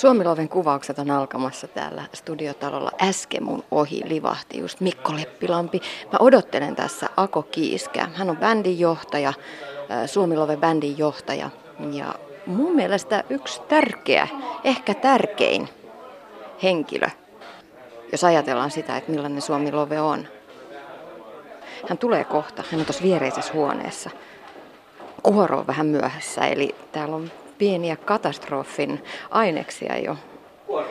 Suomiloven kuvaukset on alkamassa täällä studiotalolla. Äsken mun ohi livahti just Mikko Leppilampi. Mä odottelen tässä Ako Kiiskää. Hän on bändin johtaja, Suomiloven bändin johtaja. Ja mun mielestä yksi tärkeä, ehkä tärkein henkilö, jos ajatellaan sitä, että millainen Suomilove on. Hän tulee kohta, hän on tuossa viereisessä huoneessa. Kuoro on vähän myöhässä, eli täällä on pieniä katastrofin aineksia jo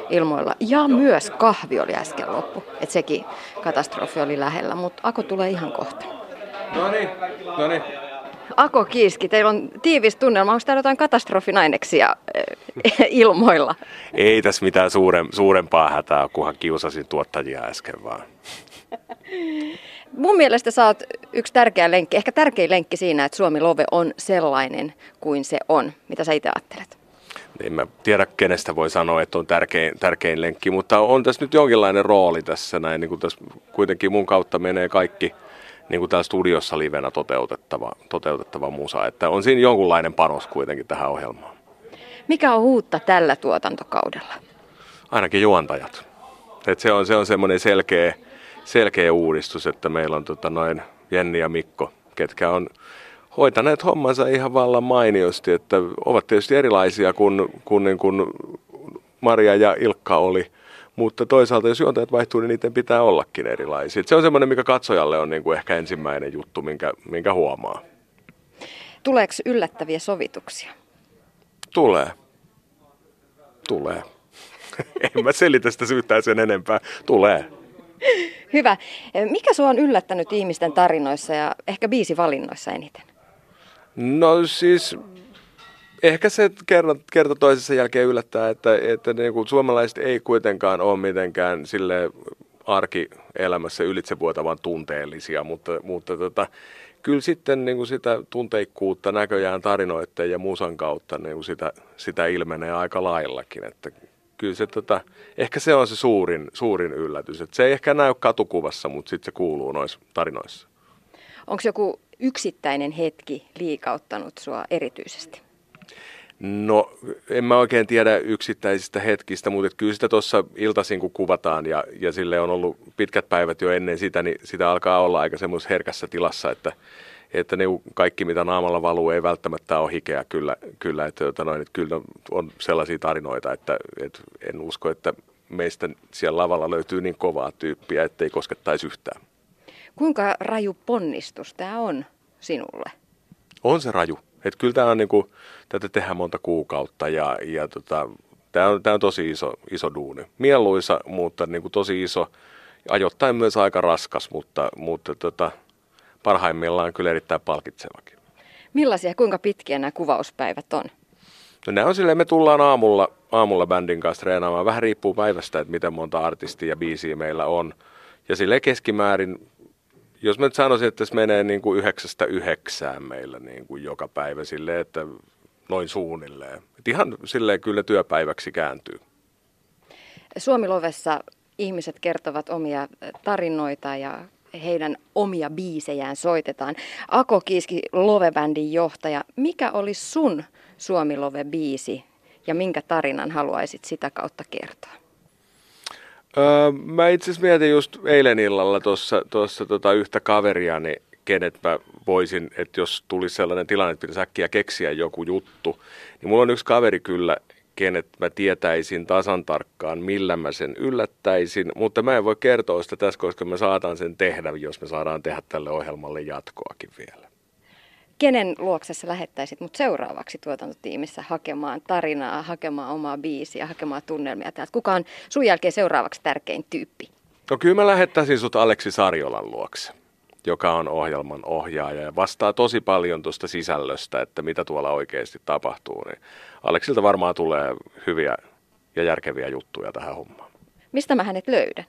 ilmoilla. Ja myös kahvi oli äsken loppu. Että sekin katastrofi oli lähellä, mutta Ako tulee ihan kohta. No niin, no niin. Ako Kiiski, teillä on tiivis tunnelma. Onko täällä jotain katastrofin aineksia eh, ilmoilla? Ei tässä mitään suuren, suurempaa hätää, kunhan kiusasin tuottajia äsken vaan. Mun mielestä sä oot yksi tärkeä lenkki, ehkä tärkein lenkki siinä, että Suomi Love on sellainen kuin se on. Mitä sä itse ajattelet? En mä tiedä, kenestä voi sanoa, että on tärkein, tärkein lenkki, mutta on tässä nyt jonkinlainen rooli tässä näin. Niin kuin tässä kuitenkin mun kautta menee kaikki niin kuin täällä studiossa livenä toteutettava, toteutettava musa. Että on siinä jonkunlainen panos kuitenkin tähän ohjelmaan. Mikä on uutta tällä tuotantokaudella? Ainakin juontajat. Et se on, se on semmoinen selkeä, selkeä uudistus, että meillä on tota noin Jenni ja Mikko, ketkä on hoitaneet hommansa ihan vallan mainiosti, että ovat tietysti erilaisia kuin, kuin, niin kuin Maria ja Ilkka oli, mutta toisaalta jos juontajat vaihtuu, niin niiden pitää ollakin erilaisia. Se on semmoinen, mikä katsojalle on niin kuin ehkä ensimmäinen juttu, minkä, minkä huomaa. Tuleeko yllättäviä sovituksia? Tulee. Tulee. en mä selitä sitä syyttää sen enempää. Tulee. Hyvä. Mikä sua on yllättänyt ihmisten tarinoissa ja ehkä biisivalinnoissa eniten? No siis ehkä se kerta, kerta toisessa jälkeen yllättää, että, että niin kuin suomalaiset ei kuitenkaan ole mitenkään sille arkielämässä ylitsevuotavan tunteellisia, mutta, mutta tota, kyllä sitten niin kuin sitä tunteikkuutta näköjään tarinoitteen ja musan kautta niin kuin sitä, sitä ilmenee aika laillakin. Että kyllä se, tota, ehkä se on se suurin, suurin yllätys. Että se ei ehkä näy katukuvassa, mutta sitten se kuuluu noissa tarinoissa. Onko joku yksittäinen hetki liikauttanut sua erityisesti? No, en mä oikein tiedä yksittäisistä hetkistä, mutta kyllä sitä tuossa iltaisin kun kuvataan ja, ja sille on ollut pitkät päivät jo ennen sitä, niin sitä alkaa olla aika semmoisessa herkässä tilassa, että, että ne kaikki mitä naamalla valuu ei välttämättä ole hikeä kyllä, kyllä että, että, noin, että kyllä on sellaisia tarinoita, että, että en usko, että meistä siellä lavalla löytyy niin kovaa tyyppiä, ettei koskettaisi yhtään. Kuinka raju ponnistus tämä on sinulle? On se raju. Et kyllä tämä on niinku, tätä tehdään monta kuukautta ja, ja tota, tämä on, tää on tosi iso, iso duuni. Mieluisa, mutta niinku tosi iso. Ajoittain myös aika raskas, mutta, mutta tota, parhaimmillaan kyllä erittäin palkitsevakin. Millaisia, kuinka pitkiä nämä kuvauspäivät on? No ne on silleen, me tullaan aamulla, aamulla bändin kanssa treenaamaan. Vähän riippuu päivästä, että miten monta artistia ja biisiä meillä on. Ja sille keskimäärin jos mä nyt sanoisin, että se menee niin kuin yhdeksästä yhdeksään meillä niin kuin joka päivä silleen, että noin suunnilleen. Et ihan silleen kyllä työpäiväksi kääntyy. Suomilovessa ihmiset kertovat omia tarinoita ja heidän omia biisejään soitetaan. Ako Kiiski, Love-bändin johtaja. Mikä oli sun Suomi-Love-biisi ja minkä tarinan haluaisit sitä kautta kertoa? Öö, mä itse asiassa mietin just eilen illalla tuossa tota yhtä kaveriani, kenet mä voisin, että jos tulisi sellainen tilanne, että pitäisi äkkiä keksiä joku juttu, niin mulla on yksi kaveri kyllä, kenet mä tietäisin tasan tarkkaan, millä mä sen yllättäisin, mutta mä en voi kertoa sitä tässä, koska me saadaan sen tehdä, jos me saadaan tehdä tälle ohjelmalle jatkoakin vielä kenen luoksessa lähettäisit mut seuraavaksi tuotantotiimissä hakemaan tarinaa, hakemaan omaa biisiä, hakemaan tunnelmia täältä? Kuka on sun jälkeen seuraavaksi tärkein tyyppi? No kyllä mä lähettäisin sut Aleksi Sarjolan luokse, joka on ohjelman ohjaaja ja vastaa tosi paljon tuosta sisällöstä, että mitä tuolla oikeasti tapahtuu. Niin Aleksilta varmaan tulee hyviä ja järkeviä juttuja tähän hommaan. Mistä mä hänet löydän?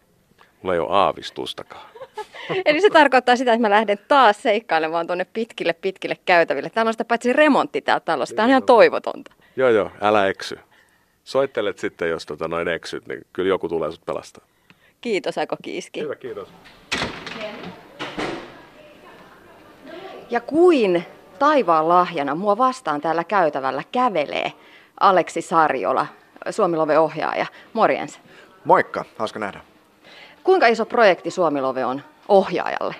Mulla ei ole aavistustakaan. Eli se tarkoittaa sitä, että mä lähden taas seikkailemaan tuonne pitkille, pitkille käytäville. Täällä on sitä paitsi remontti täällä talossa. Tämä on ihan toivotonta. Joo, joo, älä eksy. Soittelet sitten, jos tota noin eksyt, niin kyllä joku tulee sut pelastaa. Kiitos, Ako Kiiski. Hyvä, kiitos. Ja kuin taivaan lahjana mua vastaan täällä käytävällä kävelee Aleksi Sarjola, Suomilove-ohjaaja. Morjens. Moikka, hauska nähdä. Kuinka iso projekti Suomilove on ohjaajalle?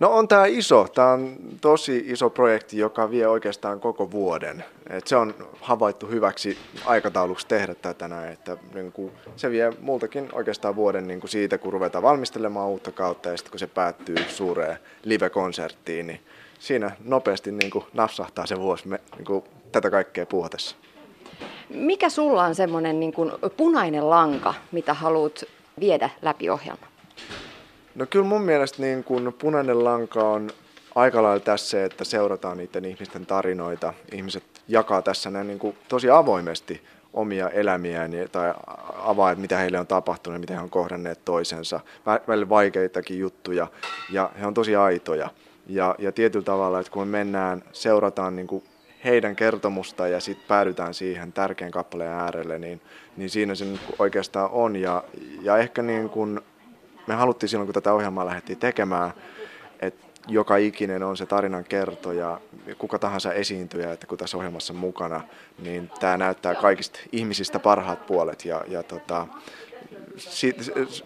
No on tämä iso. Tämä on tosi iso projekti, joka vie oikeastaan koko vuoden. Et se on havaittu hyväksi aikatauluksi tehdä tätä näin, että niin kuin, se vie multakin oikeastaan vuoden niin kuin siitä, kun ruvetaan valmistelemaan uutta kautta ja sitten kun se päättyy suureen live-konserttiin, niin siinä nopeasti niin kuin napsahtaa se vuosi me, niin kuin, tätä kaikkea puhutessa. Mikä sulla on semmoinen niin kuin punainen lanka, mitä haluat viedä läpi ohjelma? No kyllä mun mielestä niin kun punainen lanka on aika lailla tässä, että seurataan niiden ihmisten tarinoita. Ihmiset jakaa tässä näin niin tosi avoimesti omia elämiään tai avaa, että mitä heille on tapahtunut, miten he on kohdanneet toisensa. Välillä vaikeitakin juttuja ja he on tosi aitoja. Ja, ja tietyllä tavalla, että kun me mennään, seurataan niin kuin heidän kertomusta ja sitten päädytään siihen tärkeän kappaleen äärelle, niin, niin siinä se oikeastaan on. Ja, ja ehkä niin kuin me haluttiin silloin, kun tätä ohjelmaa lähdettiin tekemään, että joka ikinen on se tarinan kertoja, kuka tahansa esiintyjä, että kun tässä ohjelmassa mukana, niin tämä näyttää kaikista ihmisistä parhaat puolet. Ja, ja tota,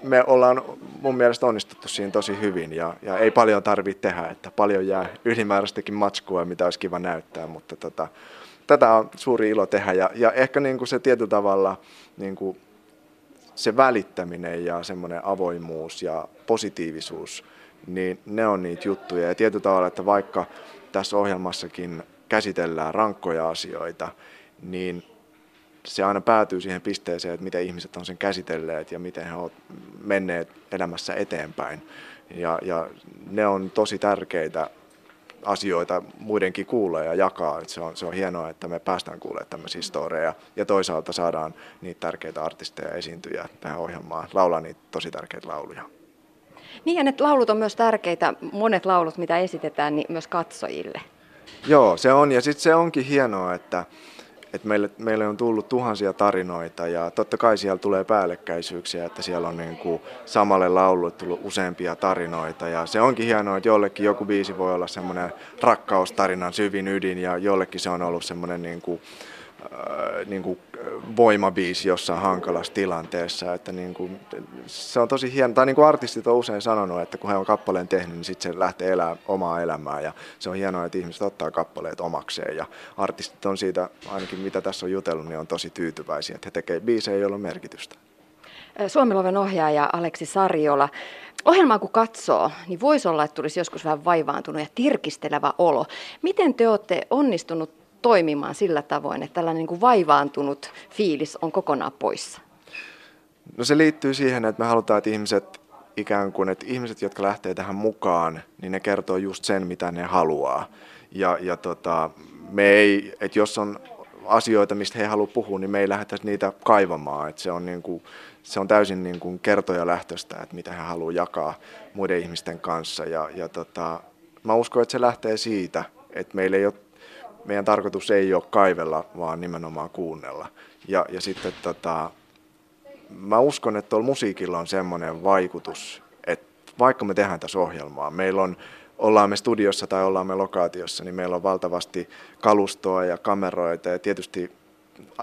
me ollaan mun mielestä onnistuttu siinä tosi hyvin ja, ja ei paljon tarvitse tehdä, että paljon jää ylimääräistäkin matskua, mitä olisi kiva näyttää, mutta tota, tätä on suuri ilo tehdä ja, ja ehkä niin kuin se tietyllä tavalla niin kuin se välittäminen ja semmoinen avoimuus ja positiivisuus, niin ne on niitä juttuja. Ja tietyllä tavalla, että vaikka tässä ohjelmassakin käsitellään rankkoja asioita, niin se aina päätyy siihen pisteeseen, että miten ihmiset on sen käsitelleet ja miten he ovat menneet elämässä eteenpäin. Ja, ja ne on tosi tärkeitä asioita muidenkin kuulee ja jakaa. Se, on, se on hienoa, että me päästään kuulemaan tämmöisiä historiaa ja toisaalta saadaan niitä tärkeitä artisteja esiintyjä tähän ohjelmaan, laulaa niitä tosi tärkeitä lauluja. Niin ja ne laulut on myös tärkeitä, monet laulut mitä esitetään, niin myös katsojille. Joo, se on ja sitten se onkin hienoa, että, että meille, meille on tullut tuhansia tarinoita ja totta kai siellä tulee päällekkäisyyksiä, että siellä on niin kuin samalle laululle tullut useampia tarinoita. Ja se onkin hienoa, että jollekin joku biisi voi olla semmoinen rakkaustarinan syvin ydin ja jollekin se on ollut semmoinen niin kuin, niin kuin voimabiisi jossain hankalassa tilanteessa. Että niin kuin, se on tosi hieno, tai niin kuin artistit on usein sanonut, että kun he on kappaleen tehnyt, niin sitten se lähtee elämään omaa elämää. Ja se on hienoa, että ihmiset ottaa kappaleet omakseen. Ja artistit on siitä, ainakin mitä tässä on jutellut, niin on tosi tyytyväisiä, että he tekevät biisejä, joilla on merkitystä. Suomiloven ohjaaja Aleksi Sarjola. Ohjelmaa kun katsoo, niin voisi olla, että tulisi joskus vähän vaivaantunut ja tirkistelevä olo. Miten te olette onnistunut toimimaan sillä tavoin, että tällainen niin kuin vaivaantunut fiilis on kokonaan poissa? No se liittyy siihen, että me halutaan, että ihmiset ikään kuin, että ihmiset, jotka lähtee tähän mukaan, niin ne kertoo just sen, mitä ne haluaa. Ja, ja tota, me ei, että jos on asioita, mistä he haluavat puhua, niin me ei lähdetä niitä kaivamaan. Että se, on niin kuin, se on täysin niin kuin kertoja lähtöstä, että mitä he haluavat jakaa muiden ihmisten kanssa. Ja, ja tota, mä uskon, että se lähtee siitä, että meillä ei ole meidän tarkoitus ei ole kaivella, vaan nimenomaan kuunnella. Ja, ja sitten tota, mä uskon, että tuolla musiikilla on semmoinen vaikutus, että vaikka me tehdään tässä ohjelmaa, meillä on, ollaan me studiossa tai ollaan me lokaatiossa, niin meillä on valtavasti kalustoa ja kameroita ja tietysti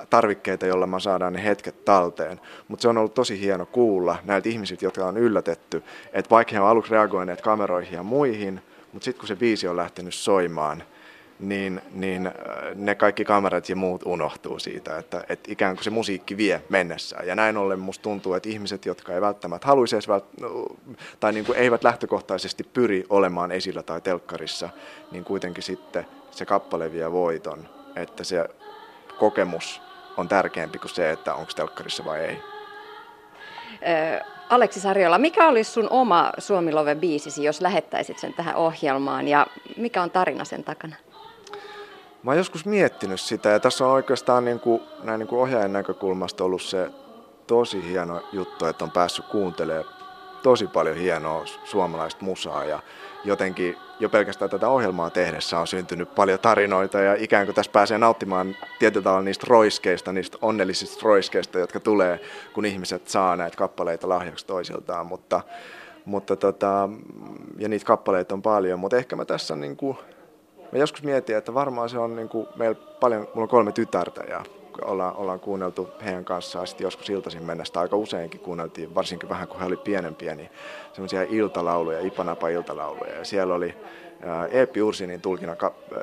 tarvikkeita, joilla me saadaan ne hetket talteen. Mutta se on ollut tosi hieno kuulla näiltä ihmisiltä, jotka on yllätetty, että vaikka he on aluksi reagoineet kameroihin ja muihin, mutta sitten kun se biisi on lähtenyt soimaan, niin, niin äh, ne kaikki kamerat ja muut unohtuu siitä, että, että ikään kuin se musiikki vie mennessään. Ja näin ollen musta tuntuu, että ihmiset, jotka ei välttämättä haluaisi edes vält- no, tai niin kuin eivät lähtökohtaisesti pyri olemaan esillä tai telkkarissa, niin kuitenkin sitten se kappale vie voiton, että se kokemus on tärkeämpi kuin se, että onko telkkarissa vai ei. Aleksi Sarjola, mikä olisi sun oma Suomiloven biisisi, jos lähettäisit sen tähän ohjelmaan ja mikä on tarina sen takana? Mä oon joskus miettinyt sitä ja tässä on oikeastaan niin kuin, näin niin kuin ohjaajan näkökulmasta ollut se tosi hieno juttu, että on päässyt kuuntelemaan tosi paljon hienoa suomalaista musaa ja jotenkin jo pelkästään tätä ohjelmaa tehdessä on syntynyt paljon tarinoita ja ikään kuin tässä pääsee nauttimaan tietyllä tavalla niistä roiskeista, niistä onnellisista roiskeista, jotka tulee, kun ihmiset saa näitä kappaleita lahjaksi toisiltaan, mutta, mutta tota, ja niitä kappaleita on paljon, mutta ehkä mä tässä niin kuin Mä joskus mietin, että varmaan se on niin kuin, meillä paljon, mulla on kolme tytärtä ja ollaan, ollaan kuunneltu heidän kanssaan. Sitten joskus iltaisin mennessä, aika useinkin kuunneltiin, varsinkin vähän kun he olivat pienempiä, niin semmoisia iltalauluja, Ipanapa iltalauluja. Ja siellä oli Eeppi Ursinin tulkina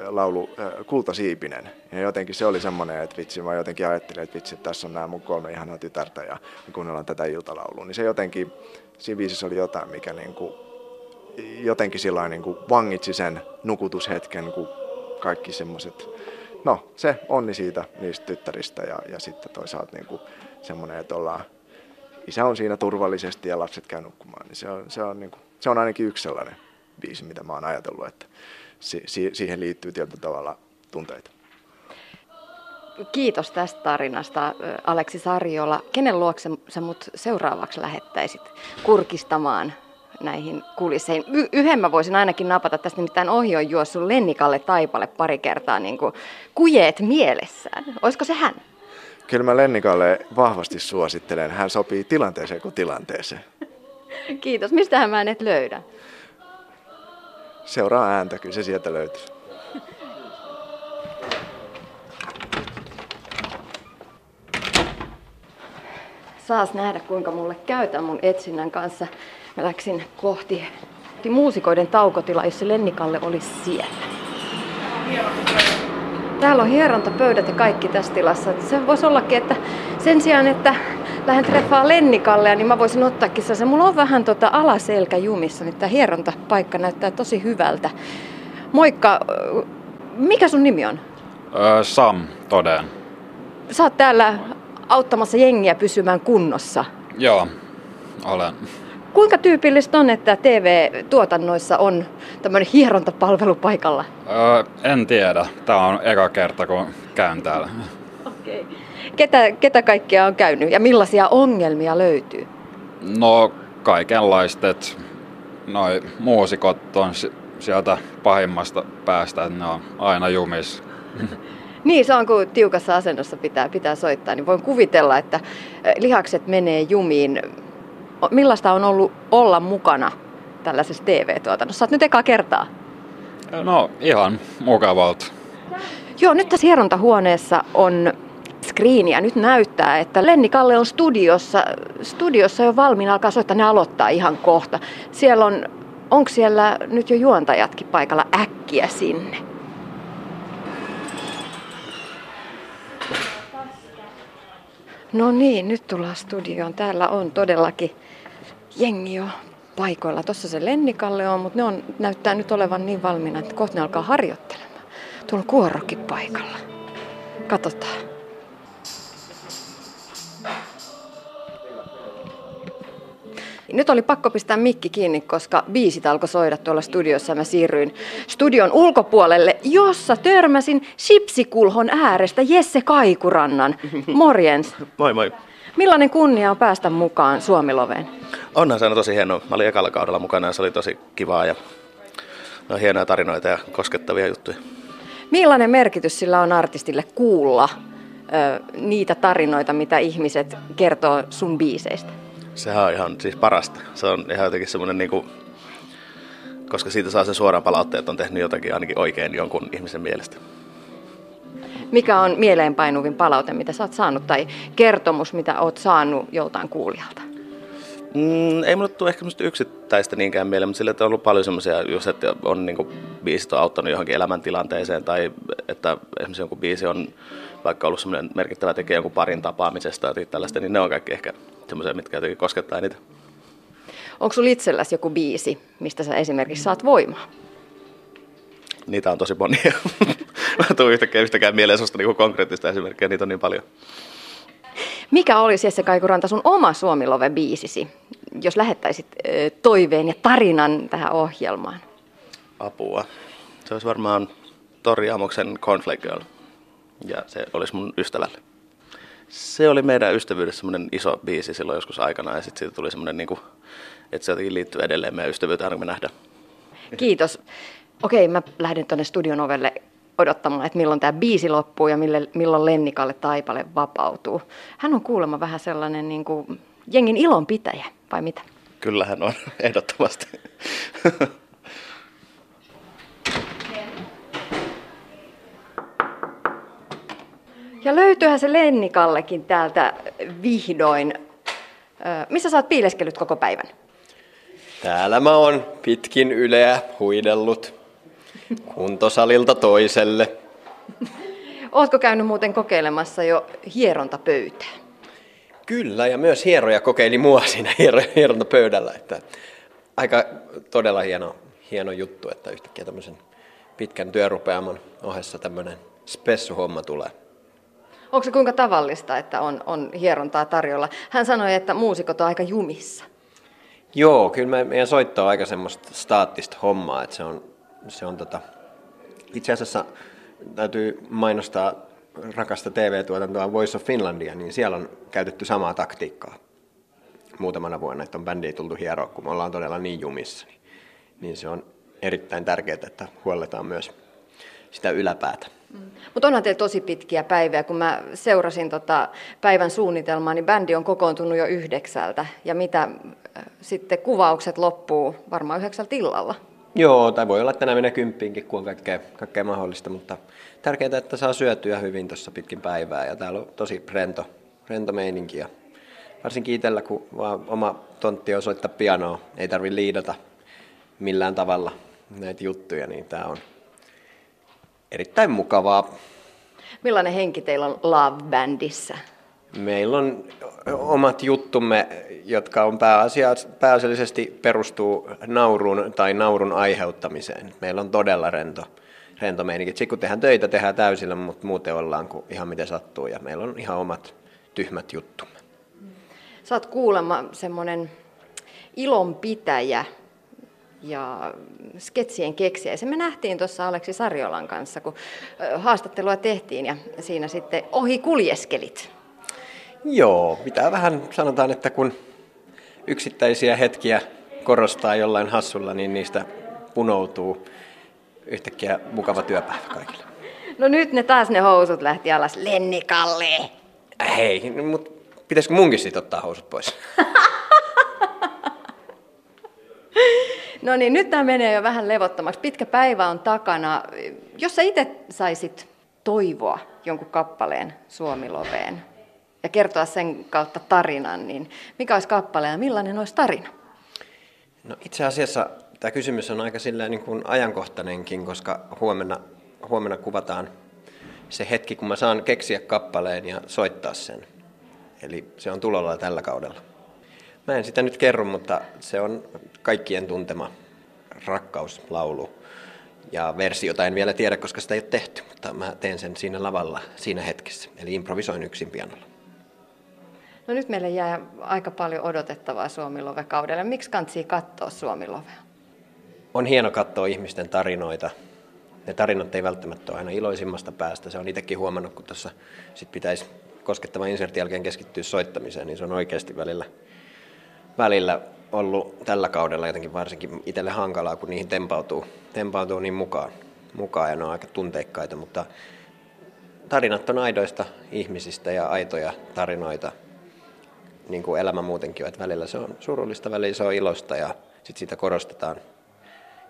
laulu Kulta Siipinen. Ja jotenkin se oli semmoinen, että vitsi, mä jotenkin ajattelin, että vitsi, tässä on nämä mun kolme ihanaa tytärtä ja kuunnellaan tätä iltalaulua. Niin se jotenkin, siinä oli jotain, mikä niin kuin, jotenkin sillä niin kuin vangitsi sen nukutushetken, kun kaikki semmoiset, no se onni siitä niistä tyttäristä ja, ja sitten toisaalta niin kuin semmoinen, että ollaan, isä on siinä turvallisesti ja lapset käy nukkumaan, niin se on, se on, niin kuin, se on ainakin yksi sellainen biisi, mitä mä oon ajatellut, että si- si- siihen liittyy tietyllä tavalla tunteita. Kiitos tästä tarinasta, Aleksi Sarjola. Kenen luokse sä mut seuraavaksi lähettäisit kurkistamaan näihin kulisseihin? Y- yhden mä voisin ainakin napata tästä, nimittäin ohi on juossut Lennikalle Taipalle pari kertaa niin kuin kujeet mielessään. Olisiko se hän? Kyllä mä Lennikalle vahvasti suosittelen. Hän sopii tilanteeseen kuin tilanteeseen. Kiitos. Mistä mä et löydä? Seuraa ääntä, kyllä se sieltä löytyy. Saas nähdä, kuinka mulle käytä mun etsinnän kanssa. Mä läksin kohti muusikoiden taukotila, jossa Lennikalle oli siellä. Täällä on hierontapöydät ja kaikki tässä tilassa. Se voisi ollakin, että sen sijaan, että lähden treffaa Lennikallea, niin mä voisin ottaakin se. Mulla on vähän tota alaselkä jumissa, niin tämä hierontapaikka näyttää tosi hyvältä. Moikka, mikä sun nimi on? Öö, Sam, toden. Sä oot täällä auttamassa jengiä pysymään kunnossa. Joo, olen. Kuinka tyypillistä on, että TV-tuotannoissa on tämmöinen hierontapalvelu paikalla? Öö, en tiedä. Tämä on eka kerta, kun käyn täällä. Okei. Okay. Ketä, ketä kaikkia on käynyt ja millaisia ongelmia löytyy? No kaikenlaista, että noi muusikot on sieltä pahimmasta päästä, että ne on aina jumis. Niin, se on kun tiukassa asennossa pitää, pitää soittaa, niin voin kuvitella, että lihakset menee jumiin. Millaista on ollut olla mukana tällaisessa TV-tuotannossa? Olet nyt eka kertaa. No ihan mukavalta. Joo, nyt tässä hierontahuoneessa on screeniä. Nyt näyttää, että Lenni Kalle on studiossa, studiossa jo valmiina alkaa soittaa. Ne aloittaa ihan kohta. Siellä on, onko siellä nyt jo juontajatkin paikalla äkkiä sinne? No niin, nyt tullaan studioon. Täällä on todellakin jengi jo paikoilla. Tuossa se Lennikalle on, mutta ne on, näyttää nyt olevan niin valmiina, että kohta ne alkaa harjoittelemaan. Tuolla on kuorokin paikalla. Katsotaan. Nyt oli pakko pistää mikki kiinni, koska biisit alkoi soida tuolla studiossa mä siirryin studion ulkopuolelle, jossa törmäsin Sipsikulhon äärestä Jesse Kaikurannan. Morjens. Moi moi. Millainen kunnia on päästä mukaan Suomiloveen? Onhan se tosi hienoa. Mä olin ekalla kaudella mukana ja se oli tosi kivaa ja no, hienoja tarinoita ja koskettavia juttuja. Millainen merkitys sillä on artistille kuulla ö, niitä tarinoita, mitä ihmiset kertoo sun biiseistä? Sehän on ihan siis parasta. Se on ihan jotenkin semmoinen niinku, koska siitä saa sen suoraan palautteen, että on tehnyt jotakin ainakin oikein jonkun ihmisen mielestä. Mikä on mieleenpainuvin palaute, mitä sä oot saanut, tai kertomus, mitä oot saanut joltain kuulijalta? Mm, ei mulle tule ehkä yksittäistä niinkään mieleen, mutta sillä on ollut paljon semmoisia, just että on niin kuin, biisit on auttanut johonkin elämäntilanteeseen, tai että esimerkiksi jonkun biisi on vaikka ollut semmoinen merkittävä tekijä jonkun parin tapaamisesta tai tällaista, niin ne on kaikki ehkä semmoisia, mitkä jotenkin koskettaa eniten. Onko sulla itselläsi joku biisi, mistä sä esimerkiksi saat voimaa? Niitä on tosi monia. Mä tuun yhtäkkiä yhtäkään mieleen sellaista niin konkreettista esimerkkiä, niitä on niin paljon. Mikä olisi Jesse Kaikuranta sun oma Suomilove-biisisi, jos lähettäisit toiveen ja tarinan tähän ohjelmaan? Apua. Se olisi varmaan Tori Amoksen Cornflake Girl. Ja se olisi mun ystävälle. Se oli meidän ystävyydessä semmoinen iso biisi silloin joskus aikana ja sitten siitä tuli semmoinen, niin kuin, että se jotenkin liittyy edelleen meidän ystävyyteen aina kun me nähdään. Kiitos. Okei, mä lähden tuonne studion ovelle odottamaan, että milloin tämä biisi loppuu ja milloin Lennikalle Taipale vapautuu. Hän on kuulemma vähän sellainen niin kuin jengin ilonpitäjä, vai mitä? Kyllä hän on, ehdottomasti. Ja löytyyhän se Lennikallekin täältä vihdoin. Missä sä oot piileskellyt koko päivän? Täällä mä oon pitkin yleä huidellut kuntosalilta toiselle. Ootko käynyt muuten kokeilemassa jo hierontapöytää? Kyllä, ja myös hieroja kokeili mua siinä hierontapöydällä. Että aika todella hieno, hieno juttu, että yhtäkkiä tämmöisen pitkän työrupeamon ohessa tämmöinen spessuhomma tulee. Onko se kuinka tavallista, että on, on hierontaa tarjolla? Hän sanoi, että muusikot on aika jumissa. Joo, kyllä meidän soitto on aika semmoista staattista hommaa, että se on, se on tota, itse asiassa täytyy mainostaa rakasta TV-tuotantoa Voice of Finlandia, niin siellä on käytetty samaa taktiikkaa muutamana vuonna, että on bändi tultu hieroa, kun me ollaan todella niin jumissa. Niin, niin se on erittäin tärkeää, että huolletaan myös sitä yläpäätä. Mm. Mutta onhan teillä tosi pitkiä päiviä. Kun mä seurasin tota päivän suunnitelmaa, niin bändi on kokoontunut jo yhdeksältä. Ja mitä äh, sitten kuvaukset loppuu varmaan yhdeksältä illalla? Joo, tai voi olla, että nämä menee kymppiinkin, kun on kaikkea, kaikkea mahdollista, mutta tärkeää, että saa syötyä hyvin tuossa pitkin päivää. Ja täällä on tosi rento, rento meininki. Ja varsinkin itsellä, kun vaan oma tontti on soittaa pianoa, ei tarvi liidata millään tavalla näitä juttuja, niin tämä on erittäin mukavaa. Millainen henki teillä on Love Bandissa? Meillä on omat juttumme, jotka on pääasiallisesti perustuu nauruun tai naurun aiheuttamiseen. Meillä on todella rento, rento meininki. Sitten kun tehdään töitä, tehdään täysillä, mutta muuten ollaan kuin ihan miten sattuu ja meillä on ihan omat tyhmät juttumme. Sä oot kuulemma semmoinen ilonpitäjä ja sketsien keksiä. Se me nähtiin tuossa Aleksi Sarjolan kanssa, kun haastattelua tehtiin ja siinä sitten ohi kuljeskelit. Joo, pitää vähän sanotaan, että kun yksittäisiä hetkiä korostaa jollain hassulla, niin niistä punoutuu yhtäkkiä mukava työpäivä kaikille. No nyt ne taas ne housut lähti alas. Lennikalle! Hei, mutta pitäisikö munkin sitten ottaa housut pois? No niin, nyt tämä menee jo vähän levottomaksi. Pitkä päivä on takana. Jos sä itse saisit toivoa jonkun kappaleen Suomiloveen ja kertoa sen kautta tarinan, niin mikä olisi kappale ja millainen olisi tarina? No itse asiassa tämä kysymys on aika niin kuin ajankohtainenkin, koska huomenna, huomenna kuvataan se hetki, kun mä saan keksiä kappaleen ja soittaa sen. Eli se on tulolla tällä kaudella. Mä en sitä nyt kerro, mutta se on kaikkien tuntema rakkauslaulu. Ja versiota en vielä tiedä, koska sitä ei ole tehty, mutta mä teen sen siinä lavalla siinä hetkessä. Eli improvisoin yksin pianolla. No nyt meille jää aika paljon odotettavaa Suomilove-kaudelle. Miksi kantsii katsoa Suomilovea? On hieno katsoa ihmisten tarinoita. Ne tarinat ei välttämättä ole aina iloisimmasta päästä. Se on itsekin huomannut, kun tuossa sit pitäisi koskettavan insertin jälkeen keskittyä soittamiseen, niin se on oikeasti välillä välillä ollut tällä kaudella jotenkin varsinkin itselle hankalaa, kun niihin tempautuu, tempautuu niin mukaan, mukaan ja ne on aika tunteikkaita, mutta tarinat on aidoista ihmisistä ja aitoja tarinoita, niin kuin elämä muutenkin on, että välillä se on surullista, välillä se on ilosta ja sitten sitä korostetaan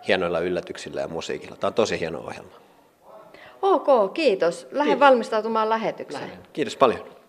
hienoilla yllätyksillä ja musiikilla. Tämä on tosi hieno ohjelma. Ok, kiitos. Lähden kiitos. valmistautumaan lähetykseen. Lähden. Kiitos paljon.